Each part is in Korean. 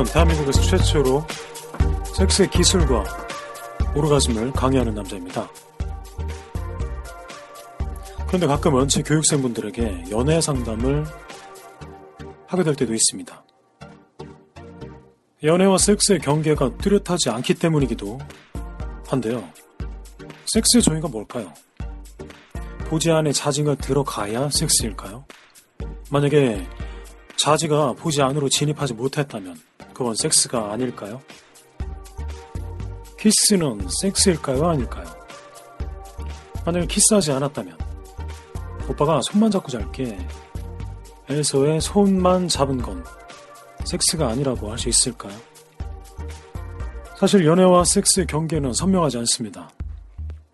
저는 대한민국에서 최초로 섹스의 기술과 오르가즘을 강의하는 남자입니다. 그런데 가끔은 제 교육생분들에게 연애 상담을 하게 될 때도 있습니다. 연애와 섹스의 경계가 뚜렷하지 않기 때문이기도 한데요. 섹스의 정의가 뭘까요? 보지 안에 자지가 들어가야 섹스일까요? 만약에 자지가 보지 안으로 진입하지 못했다면 그건 섹스가 아닐까요? 키스는 섹스일까요? 아닐까요? 만약에 키스하지 않았다면 오빠가 손만 잡고 잘게 에서의 손만 잡은 건 섹스가 아니라고 할 수 있을까요? 사실 연애와 섹스의 경계는 선명하지 않습니다.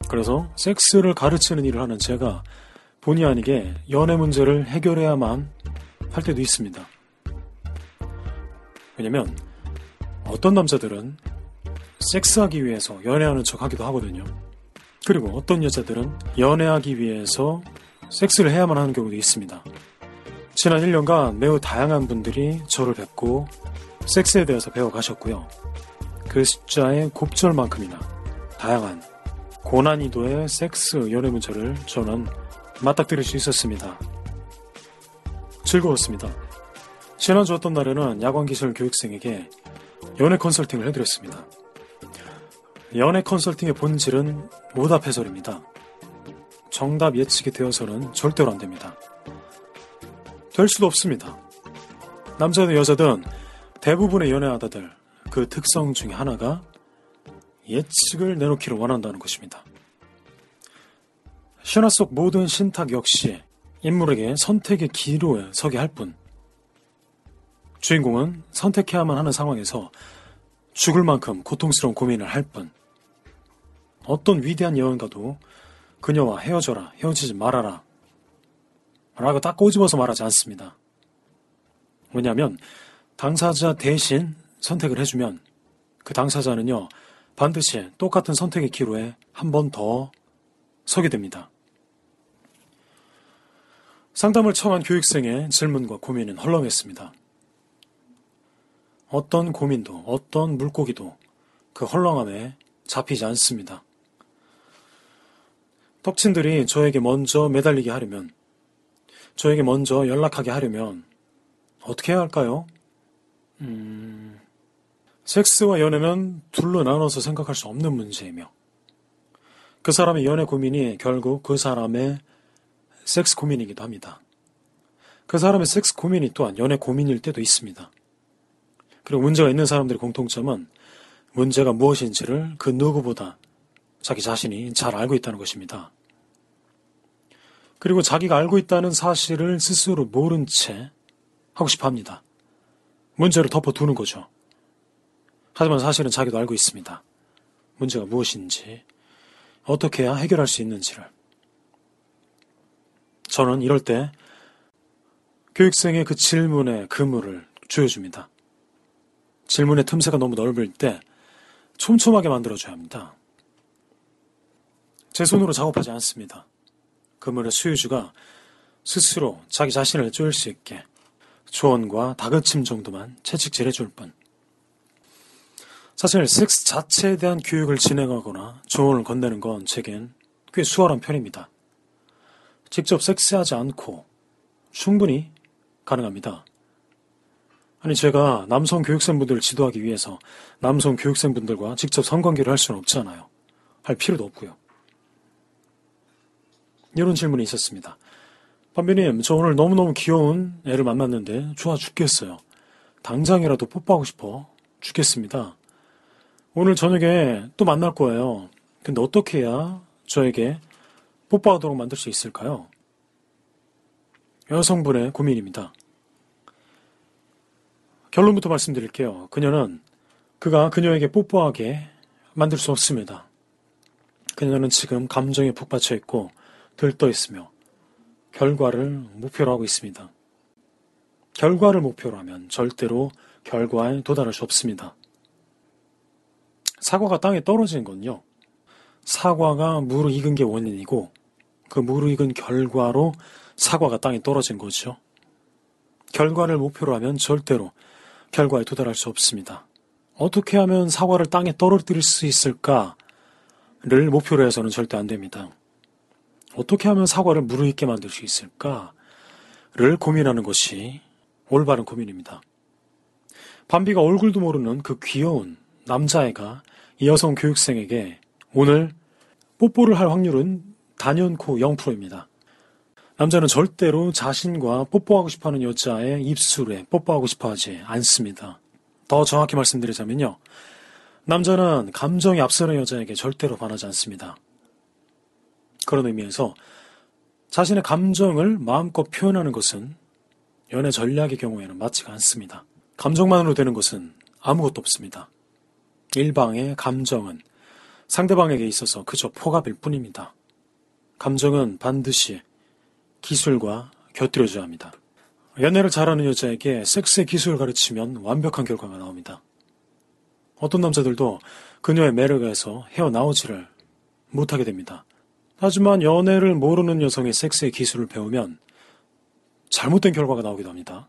그래서 섹스를 가르치는 일을 하는 제가 본의 아니게 연애 문제를 해결해야만 할 때도 있습니다. 왜냐면 어떤 남자들은 섹스하기 위해서 연애하는 척 하기도 하거든요. 그리고 어떤 여자들은 연애하기 위해서 섹스를 해야만 하는 경우도 있습니다. 지난 1년간 매우 다양한 분들이 저를 뵙고 섹스에 대해서 배워가셨고요. 그 숫자의 곱절만큼이나 다양한 고난이도의 섹스 연애 문제를 저는 맞닥뜨릴 수 있었습니다. 즐거웠습니다. 지난주 어떤 날에는 야광기술 교육생에게 연애 컨설팅을 해드렸습니다. 연애 컨설팅의 본질은 오답 해설입니다. 정답 예측이 되어서는 절대로 안 됩니다. 될 수도 없습니다. 남자든 여자든 대부분의 연애하다들 그 특성 중에 하나가 예측을 내놓기를 원한다는 것입니다. 신화 속 모든 신탁 역시 인물에게 선택의 기로에 서게 할 뿐. 주인공은 선택해야만 하는 상황에서 죽을 만큼 고통스러운 고민을 할 뿐. 어떤 위대한 예언가도 그녀와 헤어져라, 헤어지지 말아라. 라고 딱 꼬집어서 말하지 않습니다. 왜냐하면 당사자 대신 선택을 해주면 그 당사자는요, 반드시 똑같은 선택의 기로에 한 번 더 서게 됩니다. 상담을 청한 교육생의 질문과 고민은 헐렁했습니다. 어떤 고민도, 어떤 물고기도 그 헐렁함에 잡히지 않습니다. 덕친들이 저에게 먼저 매달리게 하려면, 저에게 먼저 연락하게 하려면, 어떻게 해야 할까요? 음, 섹스와 연애는 둘로 나눠서 생각할 수 없는 문제이며, 그 사람의 연애 고민이 결국 그 사람의 섹스 고민이기도 합니다. 그 사람의 섹스 고민이 또한 연애 고민일 때도 있습니다. 그리고 문제가 있는 사람들의 공통점은 문제가 무엇인지를 그 누구보다 자기 자신이 잘 알고 있다는 것입니다. 그리고 자기가 알고 있다는 사실을 스스로 모른 채 하고 싶어 합니다. 문제를 덮어두는 거죠. 하지만 사실은 자기도 알고 있습니다. 문제가 무엇인지, 어떻게 해야 해결할 수 있는지를. 저는 이럴 때 교육생의 그 질문의 그물을 조여줍니다. 질문의 틈새가 너무 넓을 때 촘촘하게 만들어줘야 합니다. 제 손으로 작업하지 않습니다. 그물의 수유주가 스스로 자기 자신을 쪼일 수 있게 조언과 다그침 정도만 채찍질 해 줄 뿐. 사실 섹스 자체에 대한 교육을 진행하거나 조언을 건네는 건 제겐 꽤 수월한 편입니다. 직접 섹스하지 않고 충분히 가능합니다. 아니, 제가 남성 교육생분들을 지도하기 위해서 남성 교육생분들과 직접 성관계를 할 수는 없잖아요. 할 필요도 없고요. 이런 질문이 있었습니다. 반비님, 저 오늘 너무너무 귀여운 애를 만났는데 좋아 죽겠어요. 당장이라도 뽀뽀하고 싶어 죽겠습니다. 오늘 저녁에 또 만날 거예요. 근데 어떻게 해야 저에게 뽀뽀하도록 만들 수 있을까요? 여성분의 고민입니다. 결론부터 말씀드릴게요. 그녀는 그가 그녀에게 뽀뽀하게 만들 수 없습니다. 그녀는 지금 감정에 북받쳐 있고 들떠 있으며 결과를 목표로 하고 있습니다. 결과를 목표로 하면 절대로 결과에 도달할 수 없습니다. 사과가 땅에 떨어진 건요. 사과가 무르 익은 게 원인이고 그 무르 익은 결과로 사과가 땅에 떨어진 거죠. 결과를 목표로 하면 절대로 결과에 도달할 수 없습니다. 어떻게 하면 사과를 땅에 떨어뜨릴 수 있을까를 목표로 해서는 절대 안 됩니다. 어떻게 하면 사과를 무르익게 만들 수 있을까를 고민하는 것이 올바른 고민입니다. 밤비가 얼굴도 모르는 그 귀여운 남자애가 이 여성 교육생에게 오늘 뽀뽀를 할 확률은 단연코 0%입니다. 남자는 절대로 자신과 뽀뽀하고 싶어 하는 여자의 입술에 뽀뽀하고 싶어 하지 않습니다. 더 정확히 말씀드리자면요. 남자는 감정이 앞서는 여자에게 절대로 반하지 않습니다. 그런 의미에서 자신의 감정을 마음껏 표현하는 것은 연애 전략의 경우에는 맞지가 않습니다. 감정만으로 되는 것은 아무것도 없습니다. 일방의 감정은 상대방에게 있어서 그저 포갑일 뿐입니다. 감정은 반드시 기술과 곁들여져야 합니다. 연애를 잘하는 여자에게 섹스의 기술을 가르치면 완벽한 결과가 나옵니다. 어떤 남자들도 그녀의 매력에서 헤어나오지를 못하게 됩니다. 하지만 연애를 모르는 여성의 섹스의 기술을 배우면 잘못된 결과가 나오기도 합니다.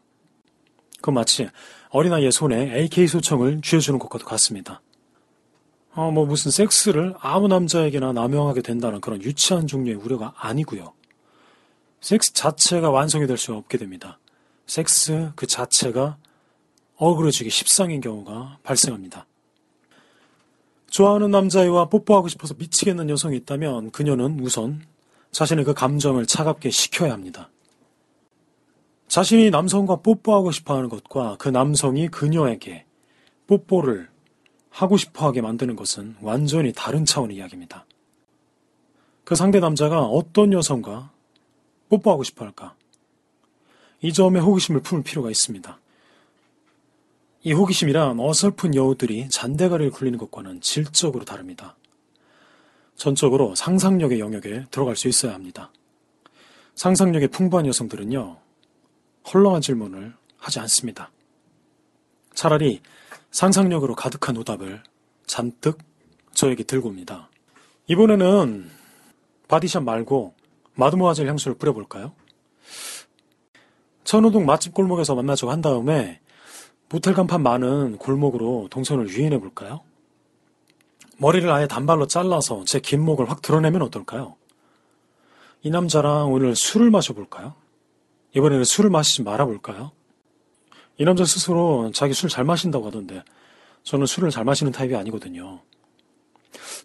그 마치 어린아이의 손에 AK 소총을 쥐어주는 것과도 같습니다. 어, 뭐 무슨 섹스를 아무 남자에게나 남용하게 된다는 그런 유치한 종류의 우려가 아니고요. 섹스 자체가 완성이 될 수 없게 됩니다. 섹스 그 자체가 어그러지기 십상인 경우가 발생합니다. 좋아하는 남자애와 뽀뽀하고 싶어서 미치겠는 여성이 있다면 그녀는 우선 자신의 그 감정을 차갑게 식혀야 합니다. 자신이 남성과 뽀뽀하고 싶어 하는 것과 그 남성이 그녀에게 뽀뽀를 하고 싶어 하게 만드는 것은 완전히 다른 차원의 이야기입니다. 그 상대 남자가 어떤 여성과 뽀뽀하고 싶어 할까? 이 점에 호기심을 품을 필요가 있습니다. 이 호기심이란 어설픈 여우들이 잔대가리를 굴리는 것과는 질적으로 다릅니다. 전적으로 상상력의 영역에 들어갈 수 있어야 합니다. 상상력의 풍부한 여성들은요, 헐렁한 질문을 하지 않습니다. 차라리 상상력으로 가득한 오답을 잔뜩 저에게 들고 옵니다. 이번에는 바디샵 말고 마드모아젤 향수를 뿌려볼까요? 천호동 맛집 골목에서 만나자고 한 다음에 모텔 간판 많은 골목으로 동선을 유인해 볼까요? 머리를 아예 단발로 잘라서 제 긴 목을 확 드러내면 어떨까요? 이 남자랑 오늘 술을 마셔볼까요? 이번에는 술을 마시지 말아볼까요? 이 남자 스스로 자기 술 잘 마신다고 하던데 저는 술을 잘 마시는 타입이 아니거든요.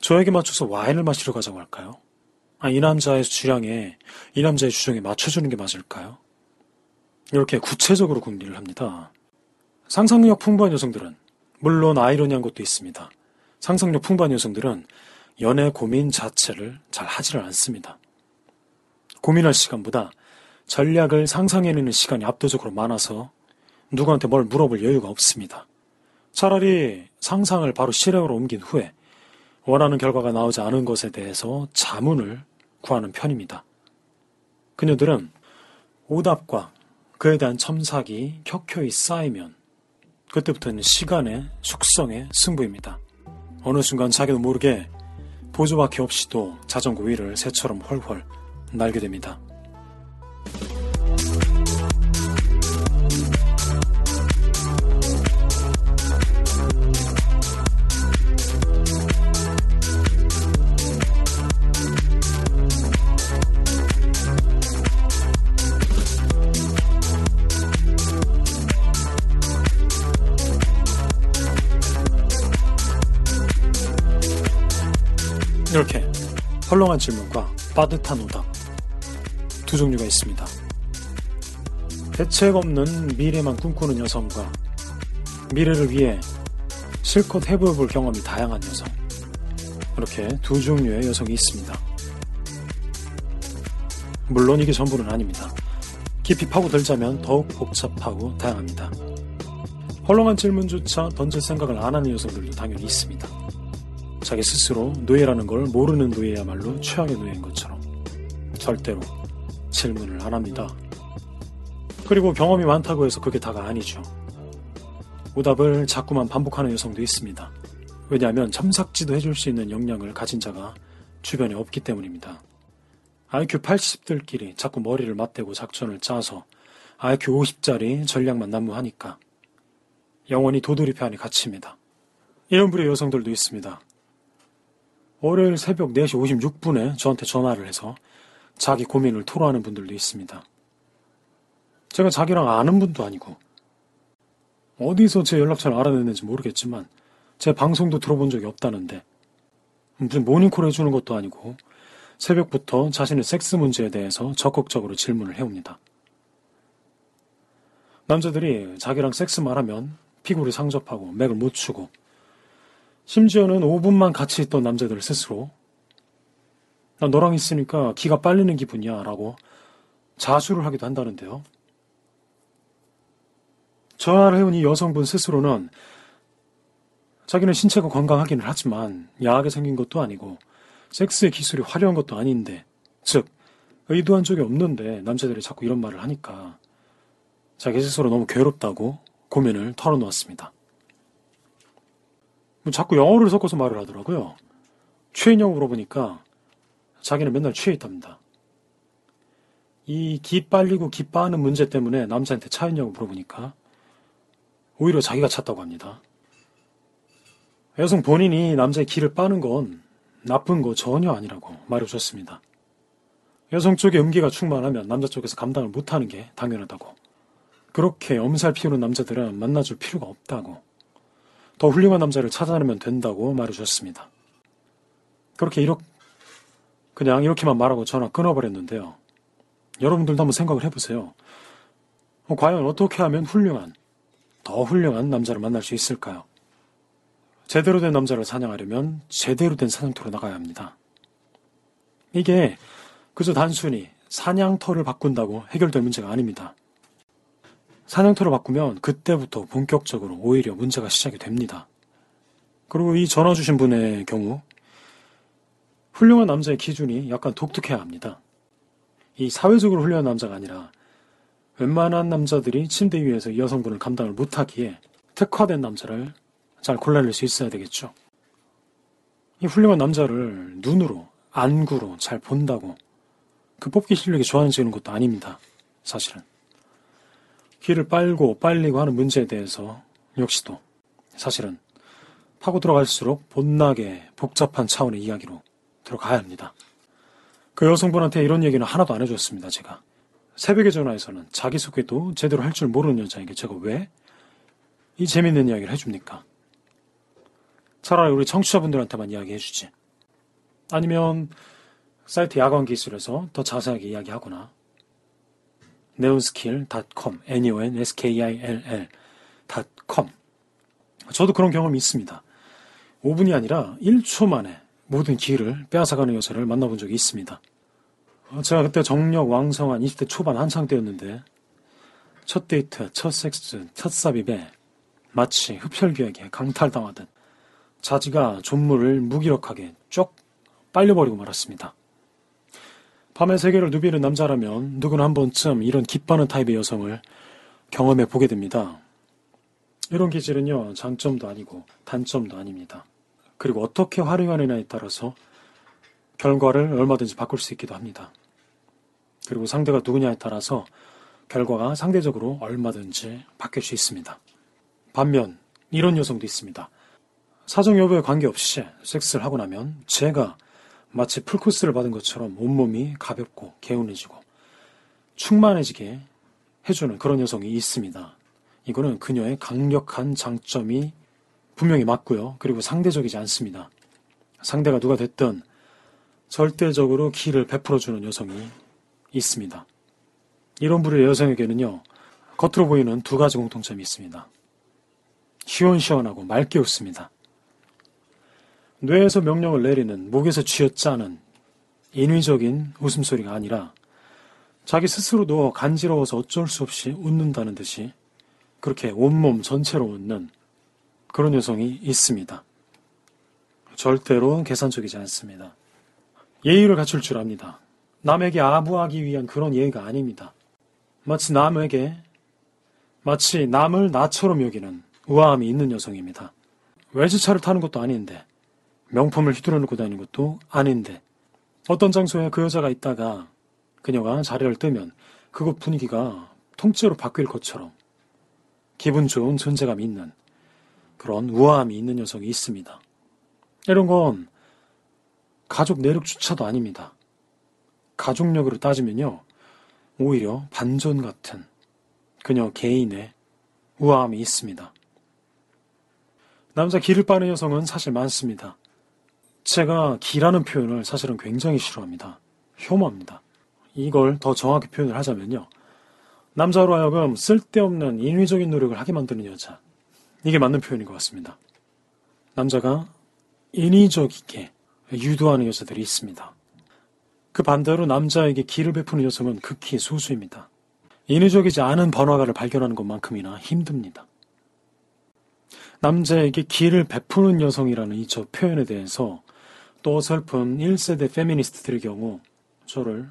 저에게 맞춰서 와인을 마시러 가자고 할까요? 아, 이 남자의 주량에, 이 남자의 주정에 맞춰주는 게 맞을까요? 이렇게 구체적으로 궁리를 합니다. 상상력 풍부한 여성들은, 물론 아이러니한 것도 있습니다. 상상력 풍부한 여성들은 연애 고민 자체를 잘 하지를 않습니다. 고민할 시간보다 전략을 상상해내는 시간이 압도적으로 많아서 누구한테 뭘 물어볼 여유가 없습니다. 차라리 상상을 바로 실행으로 옮긴 후에 원하는 결과가 나오지 않은 것에 대해서 자문을 구하는 편입니다. 그녀들은 오답과 그에 대한 첨삭이 켜켜이 쌓이면 그때부터는 시간의 숙성의 승부입니다. 어느 순간 자기도 모르게 보조바퀴 없이도 자전거 위를 새처럼 훨훨 날게 됩니다. 헐렁한 질문과 빠듯한 오답 두 종류가 있습니다. 대책 없는 미래만 꿈꾸는 여성과 미래를 위해 실컷 해볼 경험이 다양한 여성 이렇게 두 종류의 여성이 있습니다. 물론 이게 전부는 아닙니다. 깊이 파고들자면 더욱 복잡하고 다양합니다. 헐렁한 질문조차 던질 생각을 안 하는 여성들도 당연히 있습니다. 자기 스스로 노예라는 걸 모르는 노예야말로 최악의 노예인 것처럼 절대로 질문을 안 합니다. 그리고 경험이 많다고 해서 그게 다가 아니죠. 오답을 자꾸만 반복하는 여성도 있습니다. 왜냐하면 참삭지도 해줄 수 있는 역량을 가진 자가 주변에 없기 때문입니다. IQ 80들끼리 자꾸 머리를 맞대고 작전을 짜서 IQ 50짜리 전략만 난무하니까 영원히 도돌이표 안에 갇힙니다. 이런 부류의 여성들도 있습니다. 월요일 새벽 4시 56분에 저한테 전화를 해서 자기 고민을 토로하는 분들도 있습니다. 제가 자기랑 아는 분도 아니고 어디서 제 연락처를 알아냈는지 모르겠지만 제 방송도 들어본 적이 없다는데 무슨 모닝콜 해주는 것도 아니고 새벽부터 자신의 섹스 문제에 대해서 적극적으로 질문을 해옵니다. 남자들이 자기랑 섹스만 하면 피구를 상접하고 맥을 못 추고 심지어는 5분만 같이 있던 남자들 스스로 나 너랑 있으니까 기가 빨리는 기분이야 라고 자수를 하기도 한다는데요. 전화를 해온 이 여성분 스스로는 자기는 신체가 건강하기는 하지만 야하게 생긴 것도 아니고 섹스의 기술이 화려한 것도 아닌데 즉 의도한 적이 없는데 남자들이 자꾸 이런 말을 하니까 자기 스스로 너무 괴롭다고 고민을 털어놓았습니다. 뭐 자꾸 영어를 섞어서 말을 하더라고요. 취했냐고 물어보니까 자기는 맨날 취해 있답니다. 이 기 빨리고 기 빠는 문제 때문에 남자한테 차였냐고 물어보니까 오히려 자기가 찼다고 합니다. 여성 본인이 남자의 기를 빠는 건 나쁜 거 전혀 아니라고 말해줬습니다. 여성 쪽에 음기가 충만하면 남자 쪽에서 감당을 못하는 게 당연하다고. 그렇게 엄살 피우는 남자들은 만나줄 필요가 없다고. 더 훌륭한 남자를 찾아내면 된다고 말해주셨습니다. 그렇게 이렇게 그냥 이렇게만 말하고 전화 끊어버렸는데요. 여러분들도 한번 생각을 해보세요. 어, 과연 어떻게 하면 훌륭한, 더 훌륭한 남자를 만날 수 있을까요? 제대로 된 남자를 사냥하려면 제대로 된 사냥터로 나가야 합니다. 이게 그저 단순히 사냥터를 바꾼다고 해결될 문제가 아닙니다. 사냥터를 바꾸면 그때부터 본격적으로 오히려 문제가 시작이 됩니다. 그리고 이 전화 주신 분의 경우 훌륭한 남자의 기준이 약간 독특해야 합니다. 이 사회적으로 훌륭한 남자가 아니라 웬만한 남자들이 침대 위에서 이 여성분을 감당을 못하기에 특화된 남자를 잘 골라낼 수 있어야 되겠죠. 이 훌륭한 남자를 눈으로, 안구로 잘 본다고 그 뽑기 실력이 좋아지는 것도 아닙니다. 사실은. 귀를 빨고 빨리고 하는 문제에 대해서 역시도 사실은 파고 들어갈수록 못나게 복잡한 차원의 이야기로 들어가야 합니다. 그 여성분한테 이런 얘기는 하나도 안 해줬습니다, 제가. 새벽에 전화해서는 자기소개도 제대로 할 줄 모르는 여자에게 제가 왜 이 재밌는 이야기를 해줍니까? 차라리 우리 청취자분들한테만 이야기해주지. 아니면 사이트 야광 기술에서 더 자세하게 이야기하거나 neonskill.com, n-e-o-n-s-k-i-l-l.com 저도 그런 경험이 있습니다. 5분이 아니라 1초 만에 모든 기회를 빼앗아가는 여자를 만나본 적이 있습니다. 제가 그때 정력 왕성한 20대 초반 한창 때였는데 첫 데이트, 첫 섹스, 첫 삽입에 마치 흡혈귀에게 강탈당하듯 자지가 존물을 무기력하게 쭉 빨려버리고 말았습니다. 밤의 세계를 누비는 남자라면 누구나 한 번쯤 이런 기뻐하는 타입의 여성을 경험해 보게 됩니다. 이런 기질은요, 장점도 아니고 단점도 아닙니다. 그리고 어떻게 활용하느냐에 따라서 결과를 얼마든지 바꿀 수 있기도 합니다. 그리고 상대가 누구냐에 따라서 결과가 상대적으로 얼마든지 바뀔 수 있습니다. 반면 이런 여성도 있습니다. 사정 여부에 관계없이 섹스를 하고 나면 제가 마치 풀코스를 받은 것처럼 온몸이 가볍고 개운해지고 충만해지게 해주는 그런 여성이 있습니다. 이거는 그녀의 강력한 장점이 분명히 맞고요. 그리고 상대적이지 않습니다. 상대가 누가 됐든 절대적으로 기를 베풀어주는 여성이 있습니다. 이런 부류의 여성에게는요, 겉으로 보이는 두 가지 공통점이 있습니다. 시원시원하고 맑게 웃습니다. 뇌에서 명령을 내리는 목에서 쥐어짜는 인위적인 웃음소리가 아니라 자기 스스로도 간지러워서 어쩔 수 없이 웃는다는 듯이 그렇게 온몸 전체로 웃는 그런 여성이 있습니다. 절대로 계산적이지 않습니다. 예의를 갖출 줄 압니다. 남에게 아부하기 위한 그런 예의가 아닙니다. 마치 남에게, 마치 남을 나처럼 여기는 우아함이 있는 여성입니다. 외제차를 타는 것도 아닌데, 명품을 휘두르 놓고 다니는 것도 아닌데, 어떤 장소에 그 여자가 있다가 그녀가 자리를 뜨면 그곳 분위기가 통째로 바뀔 것처럼 기분 좋은 존재감이 있는 그런 우아함이 있는 여성이 있습니다. 이런 건 가족 내력 주차도 아닙니다. 가족력으로 따지면요, 오히려 반전 같은 그녀 개인의 우아함이 있습니다. 남자 기를 빠는 여성은 사실 많습니다. 제가 기라는 표현을 사실은 굉장히 싫어합니다. 혐오합니다. 이걸 더 정확히 표현을 하자면요. 남자로 하여금 쓸데없는 인위적인 노력을 하게 만드는 여자. 이게 맞는 표현인 것 같습니다. 남자가 인위적이게 유도하는 여자들이 있습니다. 그 반대로 남자에게 기를 베푸는 여성은 극히 소수입니다. 인위적이지 않은 번화가를 발견하는 것만큼이나 힘듭니다. 남자에게 기를 베푸는 여성이라는 이 저 표현에 대해서 또 어설픈 1세대 페미니스트들의 경우 저를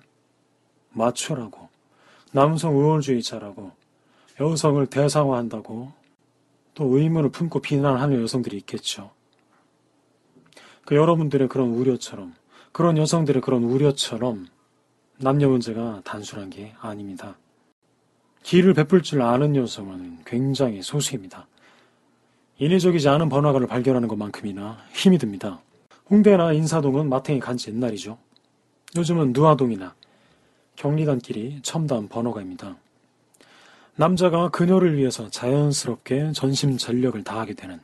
마초라고 남성 우월주의자라고 여성을 대상화한다고 또 의문을 품고 비난하는 여성들이 있겠죠. 그 여러분들의 그런 우려처럼 그런 여성들의 그런 우려처럼 남녀 문제가 단순한 게 아닙니다. 기를 베풀 줄 아는 여성은 굉장히 소수입니다. 인위적이지 않은 번화가를 발견하는 것만큼이나 힘이 듭니다. 홍대나 인사동은 마탱이 간지 옛날이죠. 요즘은 누아동이나 경리단길이 첨단 번화가입니다. 남자가 그녀를 위해서 자연스럽게 전심 전력을 다하게 되는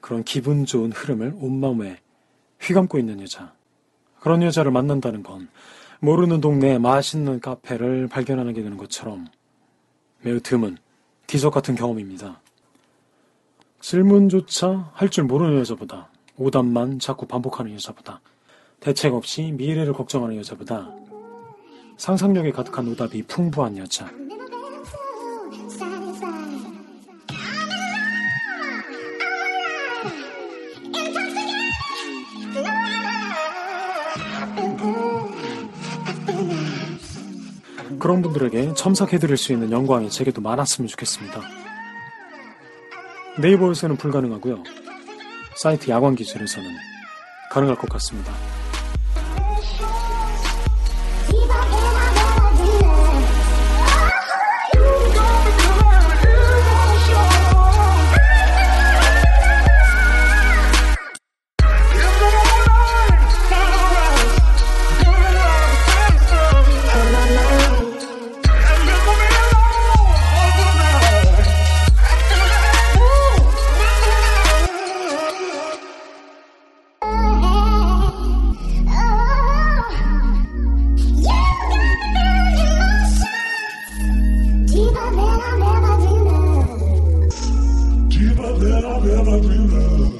그런 기분 좋은 흐름을 온마음에 휘감고 있는 여자. 그런 여자를 만난다는 건 모르는 동네에 맛있는 카페를 발견하는 게 되는 것처럼 매우 드문 디적 같은 경험입니다. 질문조차 할 줄 모르는 여자보다 오답만 자꾸 반복하는 여자보다 대책 없이 미래를 걱정하는 여자보다 상상력이 가득한 오답이 풍부한 여자. 그런 분들에게 첨삭해드릴 수 있는 영광이 제게도 많았으면 좋겠습니다. 네이버에서는 불가능하고요. 사이트 야광 기술에서는 가능할 것 같습니다. Diva, Diva, Diva, Diva.